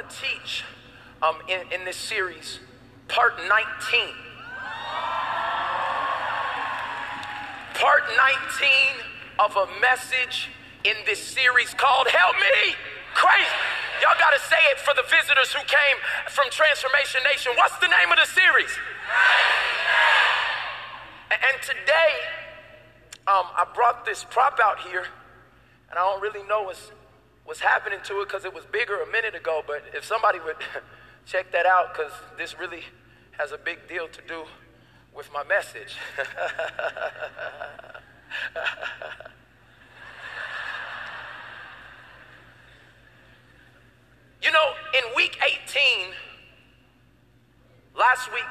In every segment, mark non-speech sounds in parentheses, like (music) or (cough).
to teach um, in, in this series, part 19. Part 19 of a message in this series called Help Me! Crazy! Y'all gotta say it for the visitors who came from Transformation Nation. What's the name of the series? And today, um, I brought this prop out here, and I don't really know what's, what's happening to it because it was bigger a minute ago. But if somebody would (laughs) check that out, because this really has a big deal to do with my message. (laughs) you know, in week 18, last week,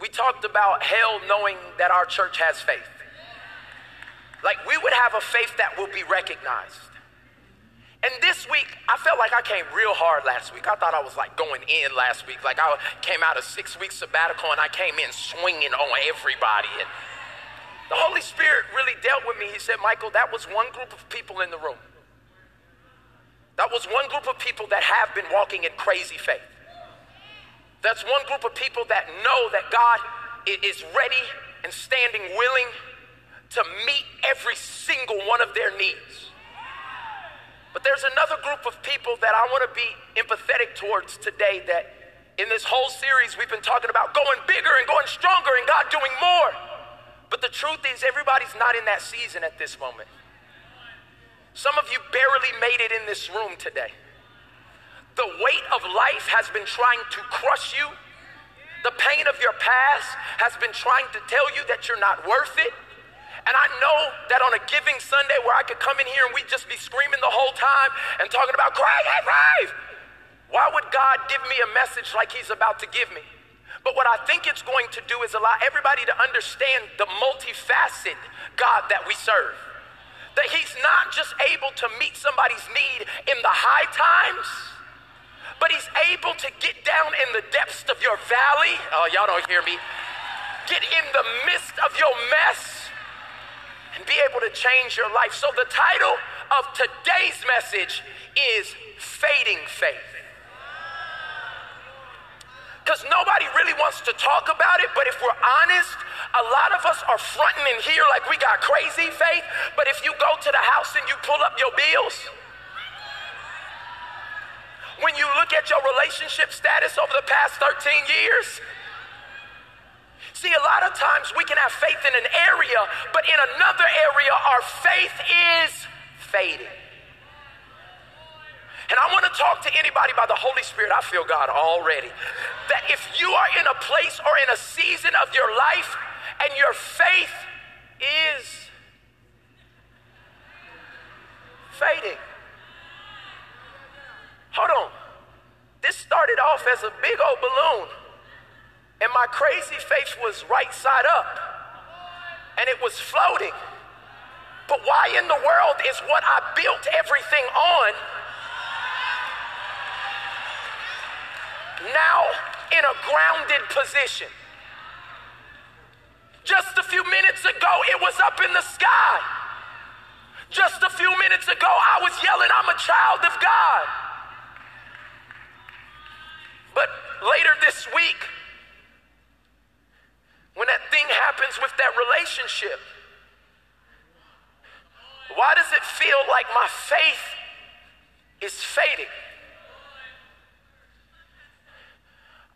we talked about hell knowing that our church has faith. Like we would have a faith that will be recognized. And this week, I felt like I came real hard last week. I thought I was like going in last week. Like I came out of six weeks sabbatical and I came in swinging on everybody. And the Holy Spirit really dealt with me. He said, Michael, that was one group of people in the room. That was one group of people that have been walking in crazy faith. That's one group of people that know that God is ready and standing willing to meet every single one of their needs. But there's another group of people that I want to be empathetic towards today that in this whole series we've been talking about going bigger and going stronger and God doing more. But the truth is, everybody's not in that season at this moment. Some of you barely made it in this room today. The weight of life has been trying to crush you. The pain of your past has been trying to tell you that you're not worth it. And I know that on a giving Sunday where I could come in here and we'd just be screaming the whole time and talking about Craig, hey, Craig, why would God give me a message like He's about to give me? But what I think it's going to do is allow everybody to understand the multifaceted God that we serve. That He's not just able to meet somebody's need in the high times but he's able to get down in the depths of your valley. Oh, y'all don't hear me. Get in the midst of your mess and be able to change your life. So, the title of today's message is Fading Faith. Because nobody really wants to talk about it, but if we're honest, a lot of us are fronting in here like we got crazy faith. But if you go to the house and you pull up your bills, when you look at your relationship status over the past 13 years? See, a lot of times we can have faith in an area, but in another area, our faith is fading. And I want to talk to anybody by the Holy Spirit. I feel God already. That if you are in a place or in a season of your life and your faith is fading, Hold on. This started off as a big old balloon, and my crazy faith was right side up, and it was floating. But why in the world is what I built everything on now in a grounded position? Just a few minutes ago, it was up in the sky. Just a few minutes ago, I was yelling, I'm a child of God. But later this week, when that thing happens with that relationship, why does it feel like my faith is fading?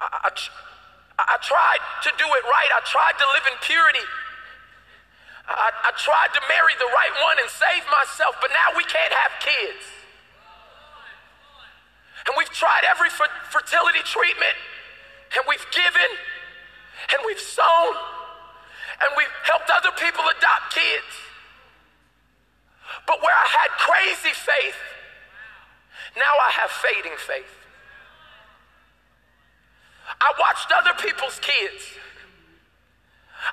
I, I, I, tried to do it right. I tried to live in purity. I, I tried to marry the right one and save myself, but now we can't have kids. And we've tried every fertility treatment, and we've given, and we've sown, and we've helped other people adopt kids. But where I had crazy faith, now I have fading faith. I watched other people's kids.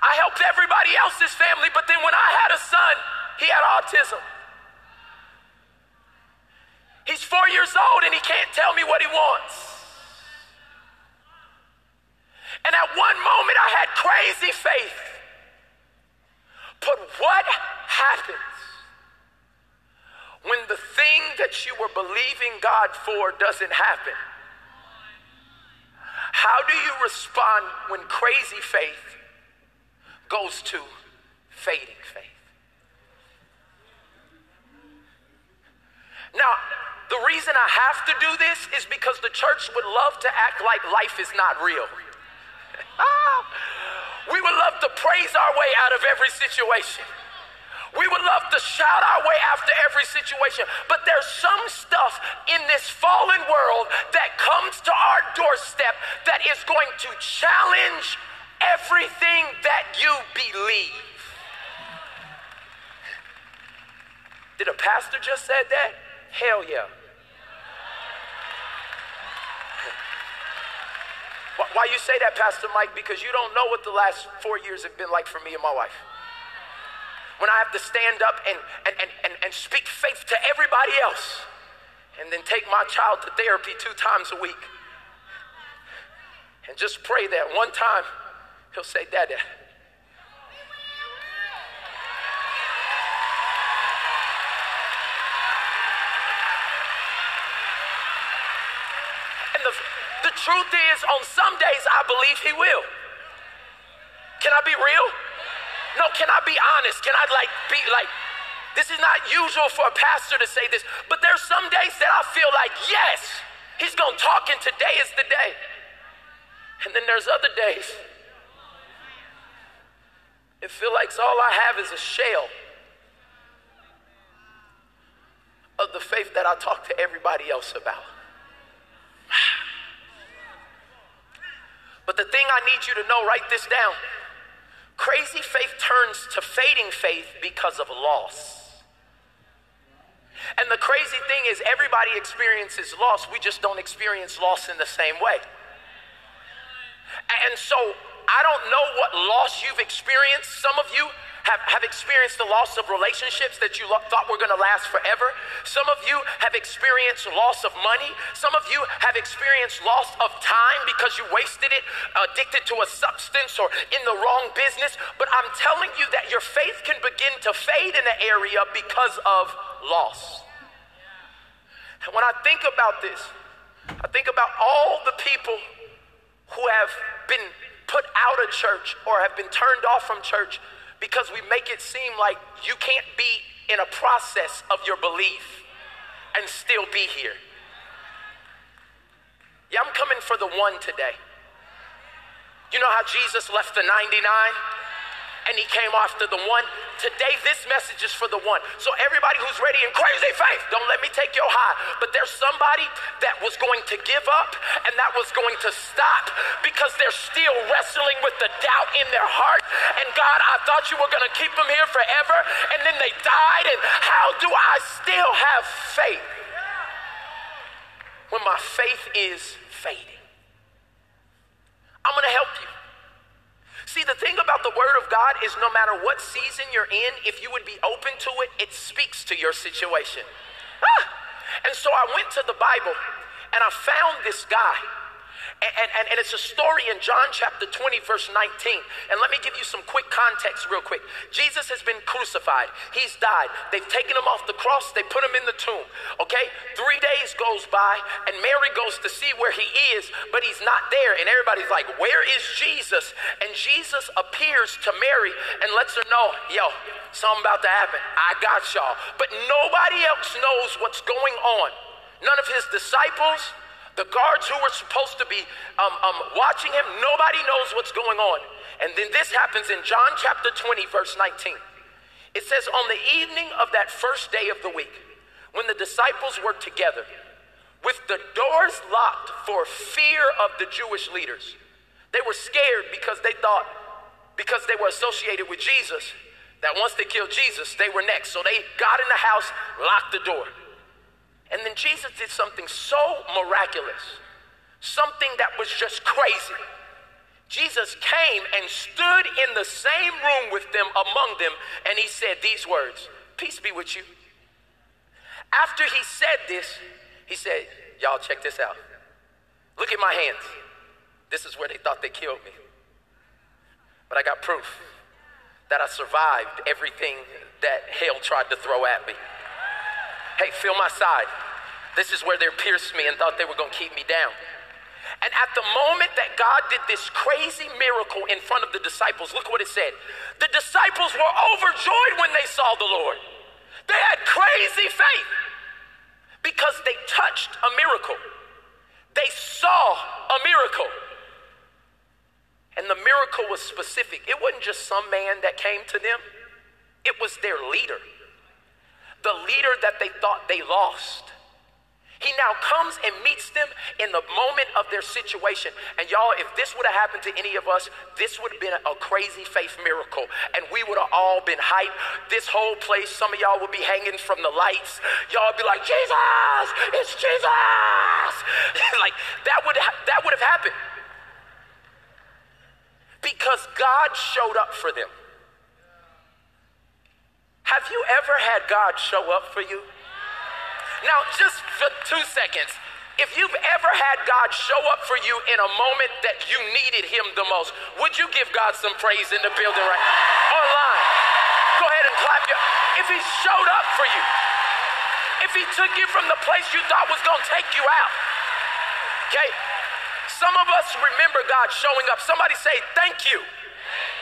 I helped everybody else's family, but then when I had a son, he had autism. He's four years old and he can't tell me what he wants. And at one moment I had crazy faith. But what happens when the thing that you were believing God for doesn't happen? How do you respond when crazy faith goes to fading faith? Now, the reason I have to do this is because the church would love to act like life is not real. (laughs) Ah, we would love to praise our way out of every situation. We would love to shout our way after every situation, but there's some stuff in this fallen world that comes to our doorstep that is going to challenge everything that you believe. Did a pastor just said that? Hell yeah. Why you say that, Pastor Mike? Because you don't know what the last four years have been like for me and my wife. When I have to stand up and, and, and, and, and speak faith to everybody else, and then take my child to therapy two times a week, and just pray that one time he'll say, Dad, truth is, on some days, I believe He will. Can I be real? No, can I be honest? Can I like be like, this is not usual for a pastor to say this, but there's some days that I feel like, yes, he's gonna talk, and today is the day. And then there's other days. It feels like all I have is a shell of the faith that I talk to everybody else about. But the thing I need you to know, write this down. Crazy faith turns to fading faith because of loss. And the crazy thing is, everybody experiences loss. We just don't experience loss in the same way. And so, I don't know what loss you've experienced. Some of you have, have experienced the loss of relationships that you lo- thought were going to last forever. Some of you have experienced loss of money. Some of you have experienced loss of time because you wasted it addicted to a substance or in the wrong business. But I'm telling you that your faith can begin to fade in an area because of loss. And when I think about this, I think about all the people who have been put out of church or have been turned off from church because we make it seem like you can't be in a process of your belief and still be here. Yeah, I'm coming for the one today. You know how Jesus left the 99? and he came after the one. Today, this message is for the one. So, everybody who's ready in crazy faith, don't let me take your high. But there's somebody that was going to give up and that was going to stop because they're still wrestling with the doubt in their heart. And God, I thought you were going to keep them here forever, and then they died. And how do I still have faith when my faith is fading? I'm going to help you. See, the thing about the Word of God is no matter what season you're in, if you would be open to it, it speaks to your situation. Ah! And so I went to the Bible and I found this guy. And, and, and, it's a story in John chapter 20, verse 19. And let me give you some quick context, real quick. Jesus has been crucified, he's died. They've taken him off the cross, they put him in the tomb. Okay? Three days goes by, and Mary goes to see where he is, but he's not there. And everybody's like, Where is Jesus? And Jesus appears to Mary and lets her know, Yo, something about to happen. I got y'all. But nobody else knows what's going on. None of his disciples, the guards who were supposed to be um, um, watching him, nobody knows what's going on. And then this happens in John chapter 20, verse 19. It says, On the evening of that first day of the week, when the disciples were together, with the doors locked for fear of the Jewish leaders, they were scared because they thought, because they were associated with Jesus, that once they killed Jesus, they were next. So they got in the house, locked the door. And then Jesus did something so miraculous, something that was just crazy. Jesus came and stood in the same room with them, among them, and he said these words Peace be with you. After he said this, he said, Y'all, check this out. Look at my hands. This is where they thought they killed me. But I got proof that I survived everything that hell tried to throw at me. Hey, feel my side. This is where they pierced me and thought they were going to keep me down. And at the moment that God did this crazy miracle in front of the disciples, look what it said. The disciples were overjoyed when they saw the Lord. They had crazy faith because they touched a miracle. They saw a miracle. And the miracle was specific. It wasn't just some man that came to them, it was their leader. The leader that they thought they lost. He now comes and meets them in the moment of their situation. And y'all, if this would have happened to any of us, this would have been a crazy faith miracle. And we would have all been hyped. This whole place, some of y'all would be hanging from the lights. Y'all would be like, Jesus, it's Jesus. (laughs) like that would ha- that would have happened. Because God showed up for them. Have you ever had God show up for you? Now, just for two seconds, if you've ever had God show up for you in a moment that you needed Him the most, would you give God some praise in the building right online? Go ahead and clap your. If He showed up for you, if He took you from the place you thought was going to take you out, okay? Some of us remember God showing up. Somebody say, Thank you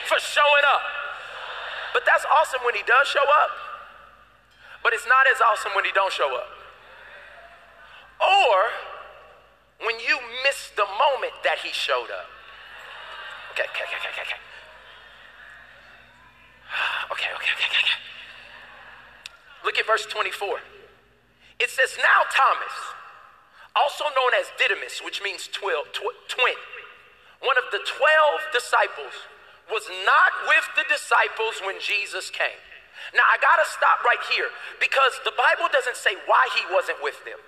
for showing up. But that's awesome when He does show up, but it's not as awesome when He don't show up. Or when you miss the moment that he showed up. Okay, okay, okay, okay, okay. (sighs) Okay, okay, okay, okay. Look at verse 24. It says, Now Thomas, also known as Didymus, which means twil, tw- twin, one of the 12 disciples, was not with the disciples when Jesus came. Now I gotta stop right here because the Bible doesn't say why he wasn't with them.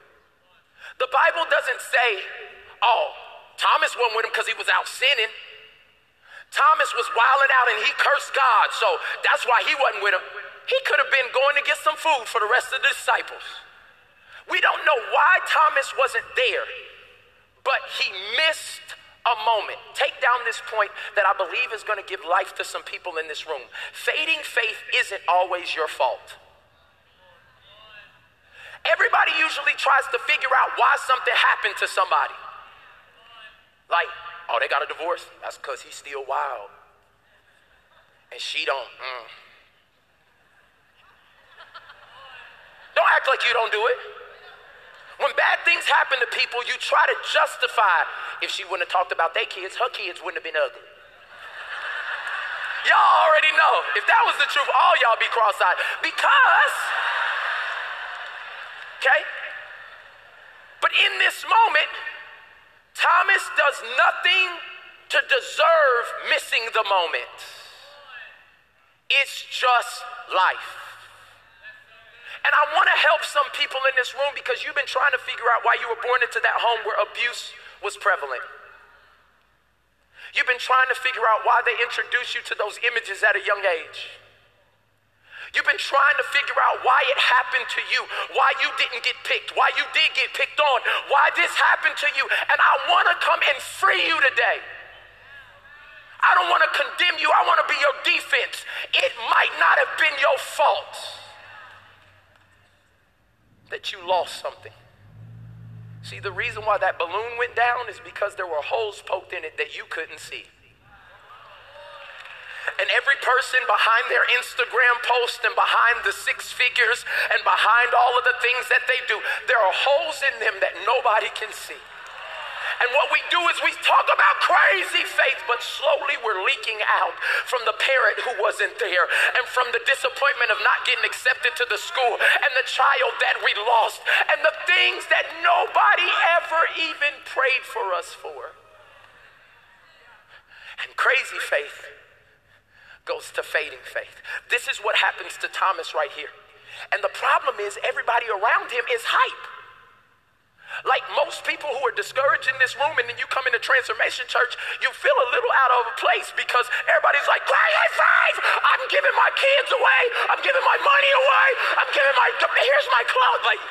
The Bible doesn't say, oh, Thomas wasn't with him because he was out sinning. Thomas was wilding out and he cursed God, so that's why he wasn't with him. He could have been going to get some food for the rest of the disciples. We don't know why Thomas wasn't there, but he missed a moment. Take down this point that I believe is going to give life to some people in this room. Fading faith isn't always your fault. Everybody usually tries to figure out why something happened to somebody. Like, oh, they got a divorce? That's because he's still wild. And she don't. Mm. Don't act like you don't do it. When bad things happen to people, you try to justify. If she wouldn't have talked about their kids, her kids wouldn't have been ugly. Y'all already know. If that was the truth, all y'all be cross-eyed. Because Okay? But in this moment, Thomas does nothing to deserve missing the moment. It's just life. And I want to help some people in this room because you've been trying to figure out why you were born into that home where abuse was prevalent. You've been trying to figure out why they introduced you to those images at a young age. You've been trying to figure out why it happened to you, why you didn't get picked, why you did get picked on, why this happened to you. And I want to come and free you today. I don't want to condemn you, I want to be your defense. It might not have been your fault that you lost something. See, the reason why that balloon went down is because there were holes poked in it that you couldn't see. And every person behind their Instagram post and behind the six figures and behind all of the things that they do, there are holes in them that nobody can see. And what we do is we talk about crazy faith, but slowly we're leaking out from the parent who wasn't there and from the disappointment of not getting accepted to the school and the child that we lost and the things that nobody ever even prayed for us for. And crazy faith goes to fading faith. This is what happens to Thomas right here. And the problem is, everybody around him is hype. Like most people who are discouraged in this room, and then you come into Transformation Church, you feel a little out of place because everybody's like, Crazy faith! I'm giving my kids away. I'm giving my money away. I'm giving my, here's my clothes. Like,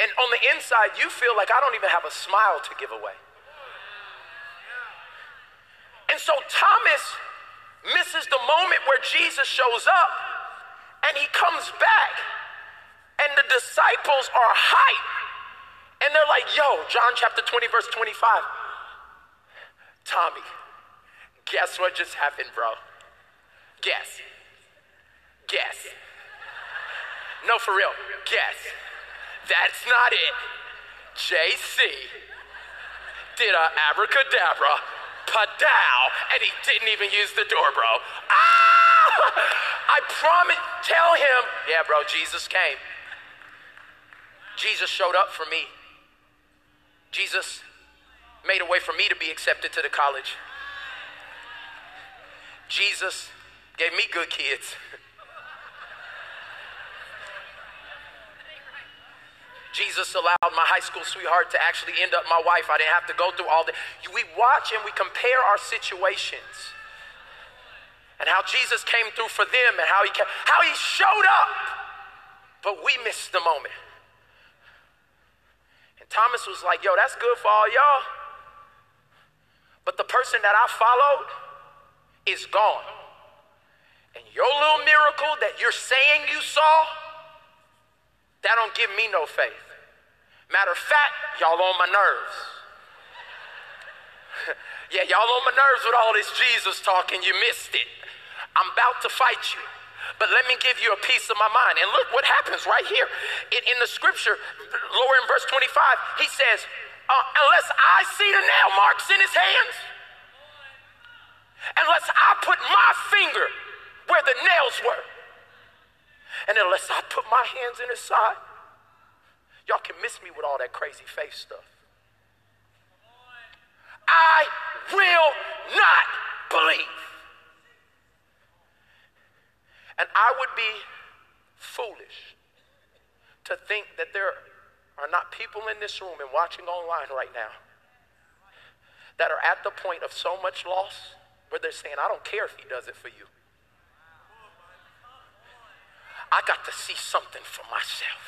and on the inside, you feel like I don't even have a smile to give away. And so Thomas misses the moment where Jesus shows up and he comes back. And the disciples are hype. And they're like, yo, John chapter 20, verse 25. Tommy, guess what just happened, bro? Guess. Guess. No, for real. Guess. That's not it. JC did a abracadabra, padow, and he didn't even use the door, bro. Ah! I promise, tell him, yeah, bro, Jesus came. Jesus showed up for me. Jesus made a way for me to be accepted to the college. Jesus gave me good kids. Jesus allowed my high school sweetheart to actually end up my wife. I didn't have to go through all that. We watch and we compare our situations and how Jesus came through for them and how he came, how he showed up. But we missed the moment. Thomas was like, yo, that's good for all y'all. But the person that I followed is gone. And your little miracle that you're saying you saw, that don't give me no faith. Matter of fact, y'all on my nerves. (laughs) yeah, y'all on my nerves with all this Jesus talking. You missed it. I'm about to fight you. But let me give you a piece of my mind. And look what happens right here. In, in the scripture, lower in verse 25, he says, uh, Unless I see the nail marks in his hands, unless I put my finger where the nails were, and unless I put my hands in his side, y'all can miss me with all that crazy faith stuff. I will not believe. And I would be foolish to think that there are not people in this room and watching online right now that are at the point of so much loss where they're saying, I don't care if he does it for you. I got to see something for myself.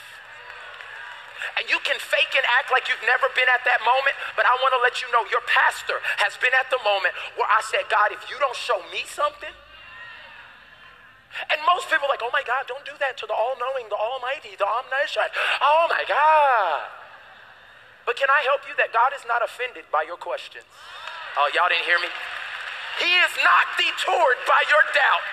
And you can fake and act like you've never been at that moment, but I want to let you know your pastor has been at the moment where I said, God, if you don't show me something, and most people are like, oh my God, don't do that to the all knowing, the almighty, the omniscient. Oh my God. But can I help you that God is not offended by your questions? Oh, y'all didn't hear me? He is not detoured by your doubt.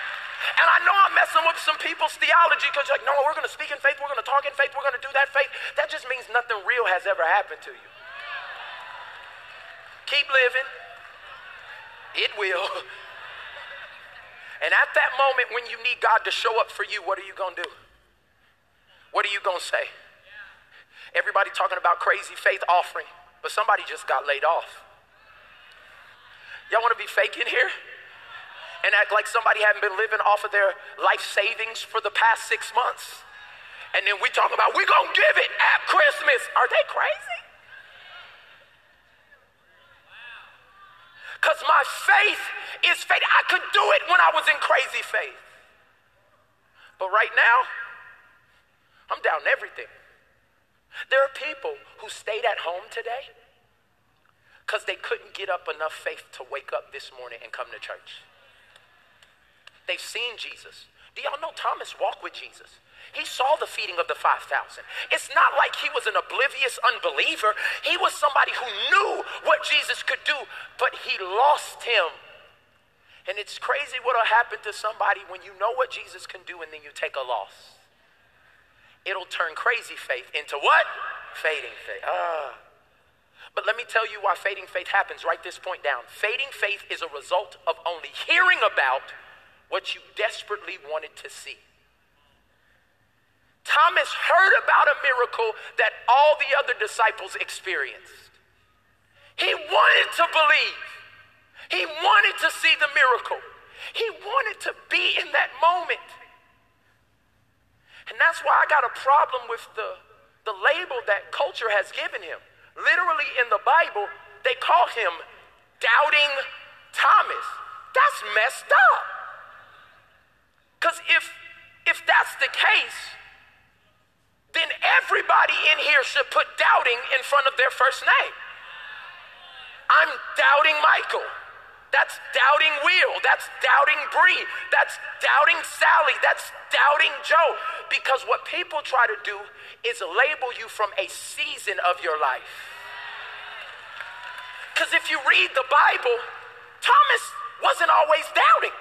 And I know I'm messing with some people's theology because you're like, no, we're going to speak in faith, we're going to talk in faith, we're going to do that faith. That just means nothing real has ever happened to you. Keep living. It will. (laughs) And at that moment when you need God to show up for you, what are you going to do? What are you going to say? Everybody talking about crazy faith offering, but somebody just got laid off. Y'all want to be fake in here? and act like somebody hadn't been living off of their life savings for the past six months. And then we talk about, we're going to give it at Christmas. Are they crazy? Because my faith is faith. I could do it when I was in crazy faith. But right now, I'm down everything. There are people who stayed at home today because they couldn't get up enough faith to wake up this morning and come to church. They've seen Jesus. Do y'all know Thomas walked with Jesus? He saw the feeding of the 5,000. It's not like he was an oblivious unbeliever. He was somebody who knew what Jesus could do, but he lost him. And it's crazy what'll happen to somebody when you know what Jesus can do and then you take a loss. It'll turn crazy faith into what? Fading faith. Ah. But let me tell you why fading faith happens. Write this point down. Fading faith is a result of only hearing about what you desperately wanted to see. Thomas heard about a miracle that all the other disciples experienced. He wanted to believe. He wanted to see the miracle. He wanted to be in that moment. And that's why I got a problem with the, the label that culture has given him. Literally in the Bible, they call him Doubting Thomas. That's messed up. Because if, if that's the case, then everybody in here should put doubting in front of their first name. I'm doubting Michael. That's doubting Will. That's doubting Bree. That's doubting Sally. That's doubting Joe. Because what people try to do is label you from a season of your life. Because if you read the Bible, Thomas wasn't always doubting.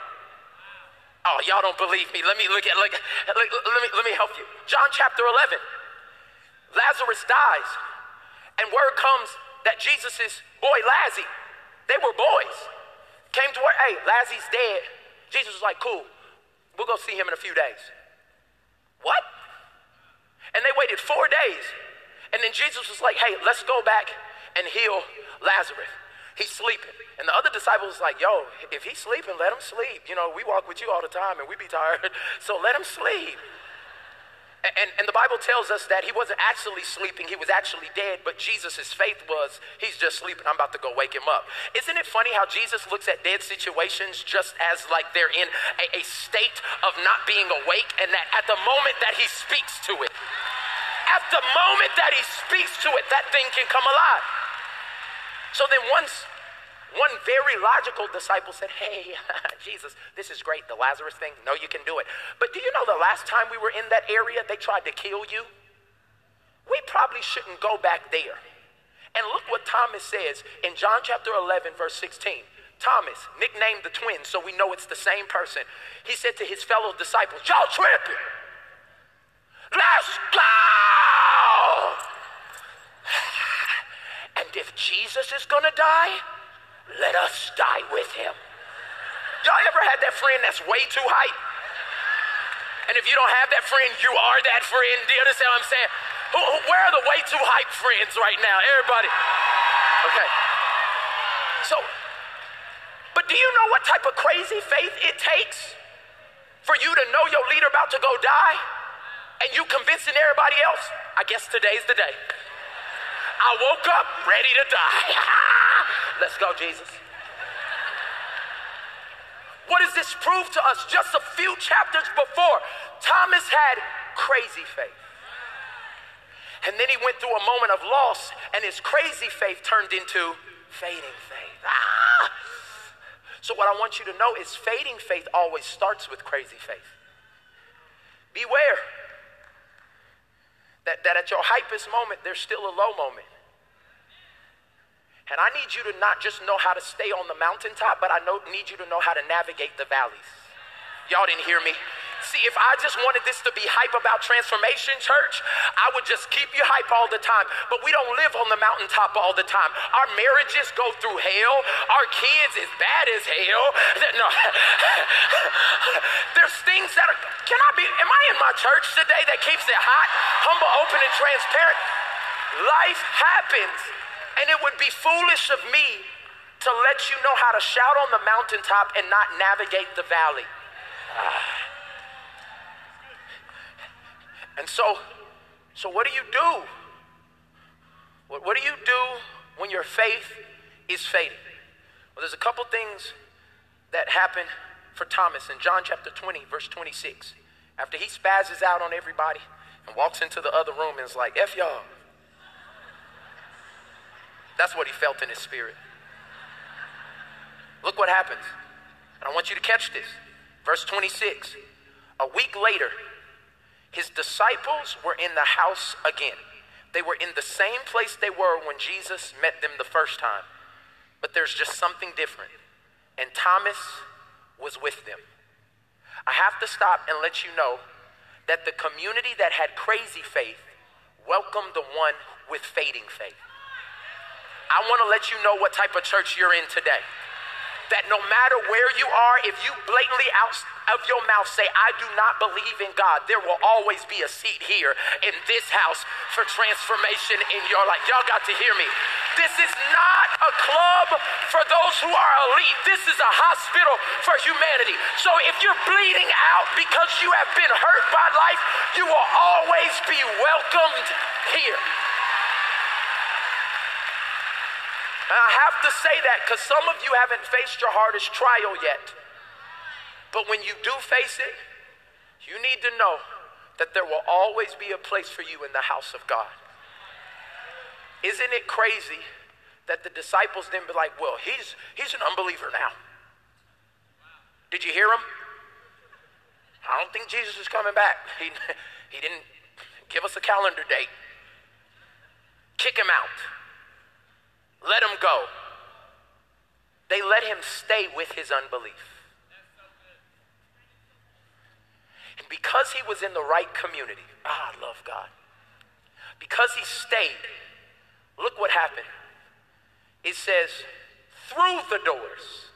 Oh, y'all don't believe me. Let me look at look, let me let me help you. John chapter 11. Lazarus dies, and word comes that Jesus's boy Lazzy, they were boys. Came to where, hey, Lazzy's dead. Jesus was like, cool, we'll go see him in a few days. What? And they waited four days. And then Jesus was like, hey, let's go back and heal Lazarus. He's sleeping. And the other disciples was like, yo, if he's sleeping, let him sleep. You know, we walk with you all the time and we be tired, (laughs) so let him sleep. And, and the Bible tells us that he wasn't actually sleeping, he was actually dead, but Jesus' faith was, he's just sleeping, I'm about to go wake him up. Isn't it funny how Jesus looks at dead situations just as like they're in a, a state of not being awake, and that at the moment that he speaks to it, at the moment that he speaks to it, that thing can come alive. So then once one very logical disciple said, Hey, (laughs) Jesus, this is great, the Lazarus thing. No, you can do it. But do you know the last time we were in that area, they tried to kill you? We probably shouldn't go back there. And look what Thomas says in John chapter 11, verse 16. Thomas, nicknamed the twin, so we know it's the same person. He said to his fellow disciples, Y'all tripping. Let's go. (sighs) And if Jesus is gonna die, let us die with him. Y'all ever had that friend that's way too hype? And if you don't have that friend, you are that friend. Do you understand what I'm saying? Who, who, where are the way too hype friends right now? Everybody. Okay. So, but do you know what type of crazy faith it takes for you to know your leader about to go die and you convincing everybody else? I guess today's the day. I woke up ready to die. (laughs) Let's go, Jesus. What does this prove to us? Just a few chapters before, Thomas had crazy faith. And then he went through a moment of loss, and his crazy faith turned into fading faith. Ah! So, what I want you to know is fading faith always starts with crazy faith. Beware that, that at your hypest moment, there's still a low moment. And I need you to not just know how to stay on the mountaintop, but I know, need you to know how to navigate the valleys. Y'all didn't hear me. See, if I just wanted this to be hype about transformation, church, I would just keep you hype all the time. But we don't live on the mountaintop all the time. Our marriages go through hell. Our kids is bad as hell. (laughs) No, (laughs) there's things that are. Can I be? Am I in my church today that keeps it hot, humble, open, and transparent? Life happens. And it would be foolish of me to let you know how to shout on the mountaintop and not navigate the valley. Ah. And so, so what do you do? What, what do you do when your faith is fading? Well, there's a couple things that happen for Thomas in John chapter 20, verse 26. After he spazzes out on everybody and walks into the other room and is like, F y'all, that's what he felt in his spirit. Look what happens. And I want you to catch this. Verse 26. A week later, his disciples were in the house again. They were in the same place they were when Jesus met them the first time. But there's just something different. And Thomas was with them. I have to stop and let you know that the community that had crazy faith welcomed the one with fading faith. I want to let you know what type of church you're in today. That no matter where you are, if you blatantly out of your mouth say, I do not believe in God, there will always be a seat here in this house for transformation in your life. Y'all got to hear me. This is not a club for those who are elite. This is a hospital for humanity. So if you're bleeding out because you have been hurt by life, you will always be welcomed here. And I have to say that because some of you haven't faced your hardest trial yet. But when you do face it, you need to know that there will always be a place for you in the house of God. Isn't it crazy that the disciples then be like, well, he's, he's an unbeliever now. Did you hear him? I don't think Jesus is coming back. He, (laughs) he didn't give us a calendar date. Kick him out. Let him go. They let him stay with his unbelief. And because he was in the right community, ah, I love God. Because he stayed, look what happened. It says, through the doors,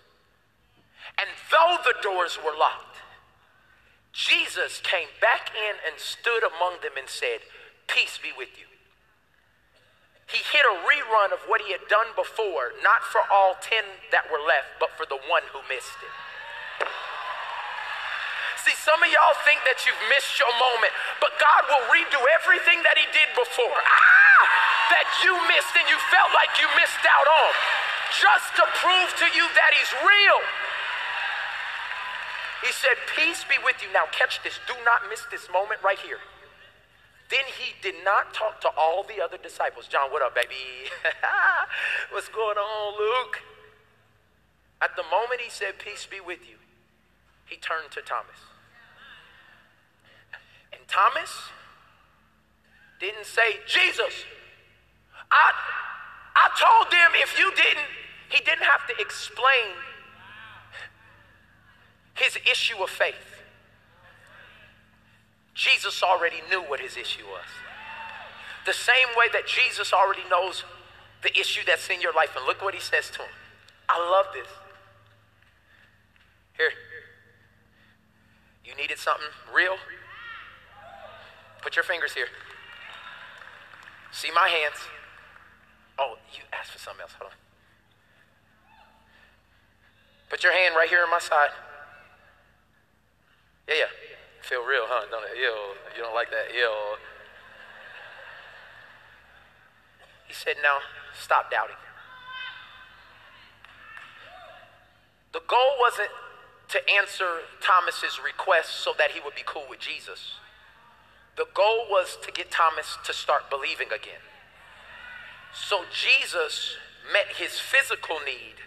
and though the doors were locked, Jesus came back in and stood among them and said, Peace be with you. He hit a rerun of what he had done before, not for all 10 that were left, but for the one who missed it. See, some of y'all think that you've missed your moment, but God will redo everything that He did before. Ah! That you missed and you felt like you missed out on, just to prove to you that He's real. He said, Peace be with you. Now, catch this. Do not miss this moment right here. Then he did not talk to all the other disciples. John, what up, baby? (laughs) What's going on, Luke? At the moment he said, Peace be with you, he turned to Thomas. And Thomas didn't say, Jesus, I, I told them if you didn't, he didn't have to explain his issue of faith. Jesus already knew what his issue was. The same way that Jesus already knows the issue that's in your life. And look what he says to him. I love this. Here. You needed something real? Put your fingers here. See my hands. Oh, you asked for something else. Hold on. Put your hand right here on my side. Yeah, yeah. Feel real, huh? It? Ew. You don't like that? Ew. He said, now stop doubting. The goal wasn't to answer Thomas's request so that he would be cool with Jesus. The goal was to get Thomas to start believing again. So Jesus met his physical need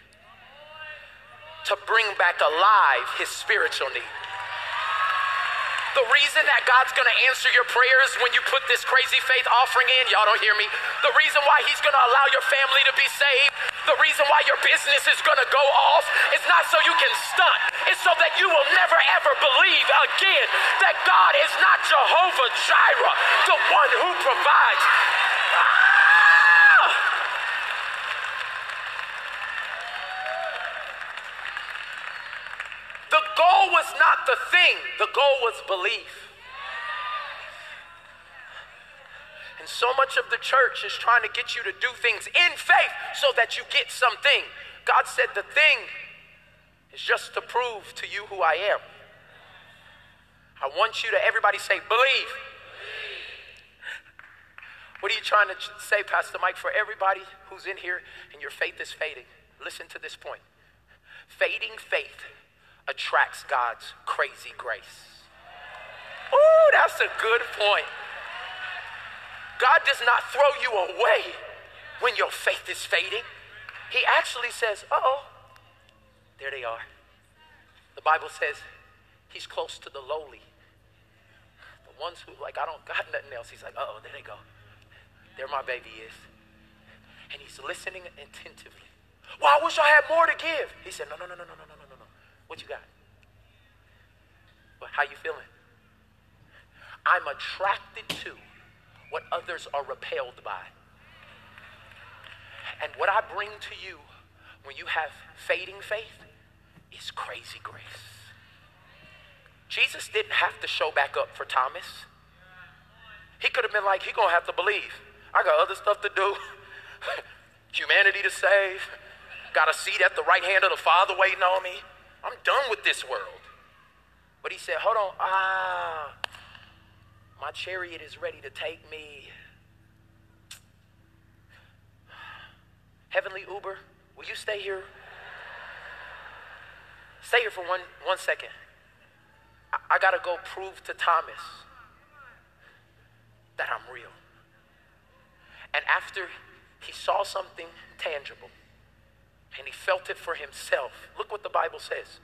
to bring back alive his spiritual need. The reason that God's gonna answer your prayers when you put this crazy faith offering in, y'all don't hear me. The reason why He's gonna allow your family to be saved, the reason why your business is gonna go off, is not so you can stunt. It's so that you will never ever believe again that God is not Jehovah Jireh, the one who provides. Goal was not the thing, the goal was belief. And so much of the church is trying to get you to do things in faith so that you get something. God said the thing is just to prove to you who I am. I want you to, everybody say, believe. What are you trying to say, Pastor Mike, for everybody who's in here and your faith is fading? Listen to this point. Fading faith attracts God's crazy grace. Ooh, that's a good point. God does not throw you away when your faith is fading. He actually says, oh, there they are. The Bible says he's close to the lowly. The ones who, like, I don't got nothing else. He's like, oh, there they go. There my baby is. And he's listening attentively. Well, I wish I had more to give. He said, no, no, no, no, no, no, no. What you got? But how you feeling? I'm attracted to what others are repelled by. And what I bring to you when you have fading faith is crazy grace. Jesus didn't have to show back up for Thomas. He could have been like, he gonna have to believe. I got other stuff to do. (laughs) Humanity to save. Got a seat at the right hand of the Father waiting on me. I'm done with this world. But he said, Hold on. Ah, my chariot is ready to take me. (sighs) Heavenly Uber, will you stay here? Stay here for one, one second. I, I got to go prove to Thomas that I'm real. And after he saw something tangible and he felt it for himself. Look what the Bible says.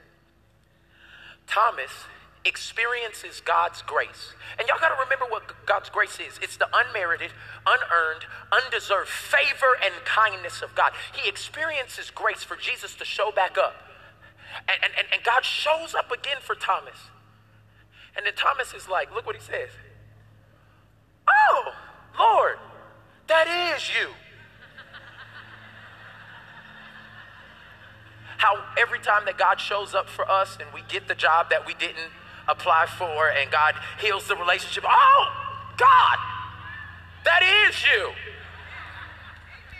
Thomas experiences God's grace. And y'all got to remember what God's grace is it's the unmerited, unearned, undeserved favor and kindness of God. He experiences grace for Jesus to show back up. And, and, and God shows up again for Thomas. And then Thomas is like, look what he says. Oh, Lord, that is you. How every time that God shows up for us and we get the job that we didn't apply for and God heals the relationship, oh, God, that is you.